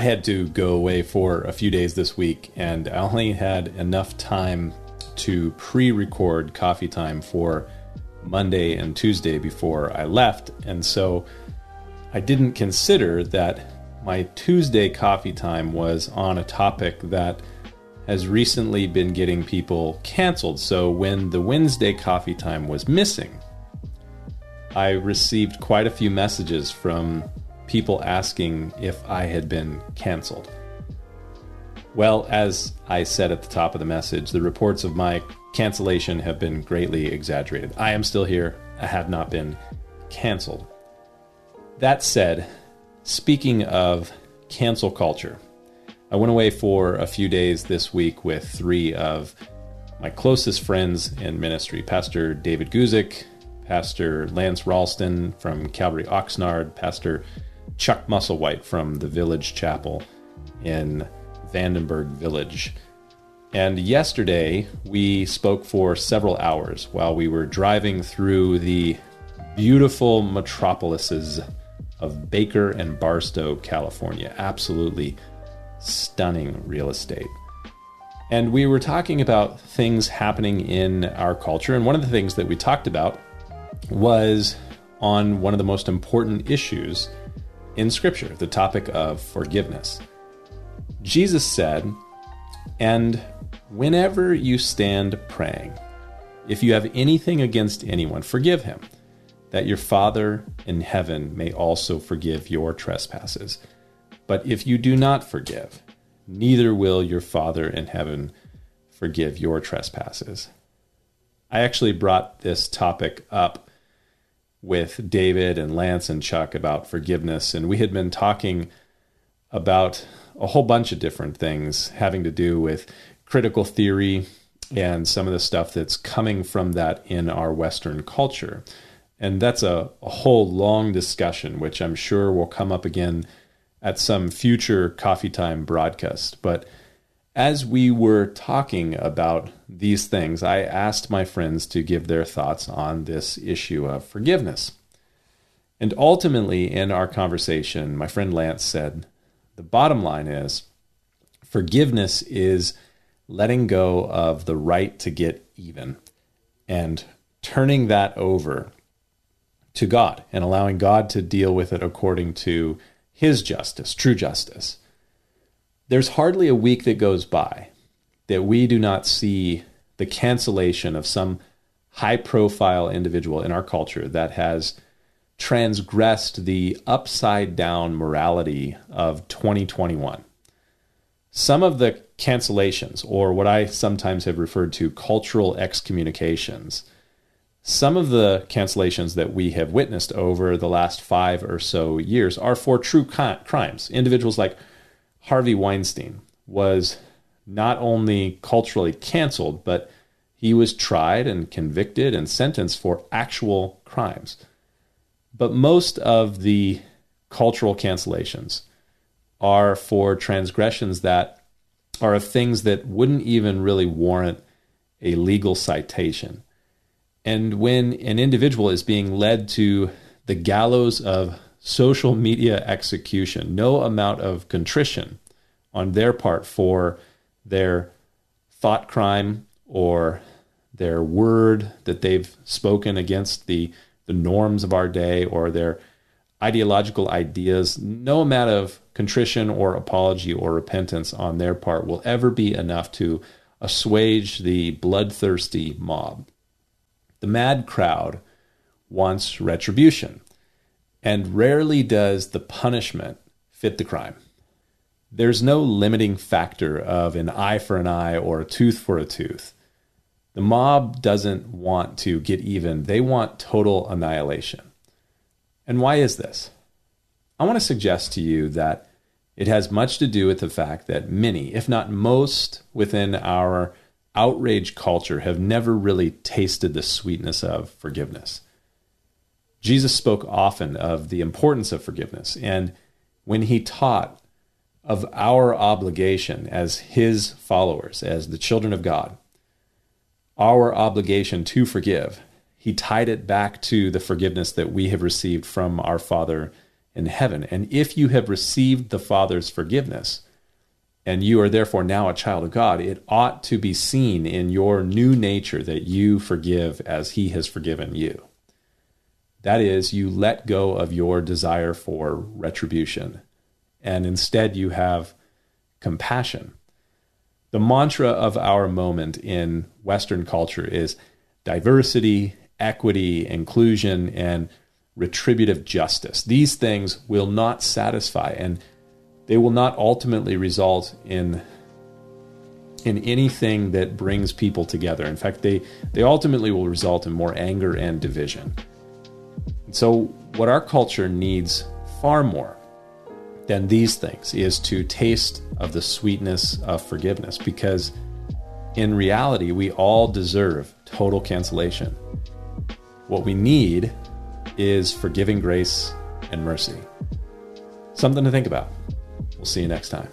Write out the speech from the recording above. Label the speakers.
Speaker 1: I had to go away for a few days this week, and I only had enough time to pre record coffee time for Monday and Tuesday before I left. And so I didn't consider that my Tuesday coffee time was on a topic that has recently been getting people canceled. So when the Wednesday coffee time was missing, I received quite a few messages from people asking if I had been canceled. Well, as I said at the top of the message, the reports of my cancellation have been greatly exaggerated. I am still here. I have not been canceled. That said, speaking of cancel culture, I went away for a few days this week with three of my closest friends in ministry Pastor David Guzik, Pastor Lance Ralston from Calvary Oxnard, Pastor Chuck Musselwhite from the Village Chapel in Vandenberg Village. And yesterday, we spoke for several hours while we were driving through the beautiful metropolises of Baker and Barstow, California. Absolutely stunning real estate. And we were talking about things happening in our culture. And one of the things that we talked about was on one of the most important issues in Scripture the topic of forgiveness. Jesus said, And whenever you stand praying, if you have anything against anyone, forgive him, that your Father in heaven may also forgive your trespasses. But if you do not forgive, neither will your Father in heaven forgive your trespasses. I actually brought this topic up with David and Lance and Chuck about forgiveness, and we had been talking about a whole bunch of different things having to do with critical theory and some of the stuff that's coming from that in our Western culture. And that's a, a whole long discussion, which I'm sure will come up again at some future coffee time broadcast. But as we were talking about these things, I asked my friends to give their thoughts on this issue of forgiveness. And ultimately, in our conversation, my friend Lance said, the bottom line is forgiveness is letting go of the right to get even and turning that over to God and allowing God to deal with it according to his justice, true justice. There's hardly a week that goes by that we do not see the cancellation of some high profile individual in our culture that has transgressed the upside down morality of 2021. Some of the cancellations, or what I sometimes have referred to cultural excommunications, some of the cancellations that we have witnessed over the last five or so years are for true crimes. Individuals like Harvey Weinstein was not only culturally canceled, but he was tried and convicted and sentenced for actual crimes. But most of the cultural cancellations are for transgressions that are of things that wouldn't even really warrant a legal citation. And when an individual is being led to the gallows of social media execution, no amount of contrition on their part for their thought crime or their word that they've spoken against the, the norms of our day or their ideological ideas, no amount of contrition or apology or repentance on their part will ever be enough to assuage the bloodthirsty mob. The mad crowd wants retribution, and rarely does the punishment fit the crime. There's no limiting factor of an eye for an eye or a tooth for a tooth. The mob doesn't want to get even, they want total annihilation. And why is this? I want to suggest to you that it has much to do with the fact that many, if not most, within our outrage culture have never really tasted the sweetness of forgiveness. Jesus spoke often of the importance of forgiveness, and when he taught of our obligation as his followers, as the children of God, our obligation to forgive, he tied it back to the forgiveness that we have received from our Father in heaven. And if you have received the Father's forgiveness, and you are therefore now a child of God, it ought to be seen in your new nature that you forgive as He has forgiven you. That is, you let go of your desire for retribution, and instead you have compassion. The mantra of our moment in Western culture is diversity, equity, inclusion, and retributive justice. These things will not satisfy and they will not ultimately result in in anything that brings people together. In fact, they they ultimately will result in more anger and division. So what our culture needs far more than these things is to taste of the sweetness of forgiveness because in reality we all deserve total cancellation. What we need is forgiving grace and mercy. Something to think about. We'll see you next time.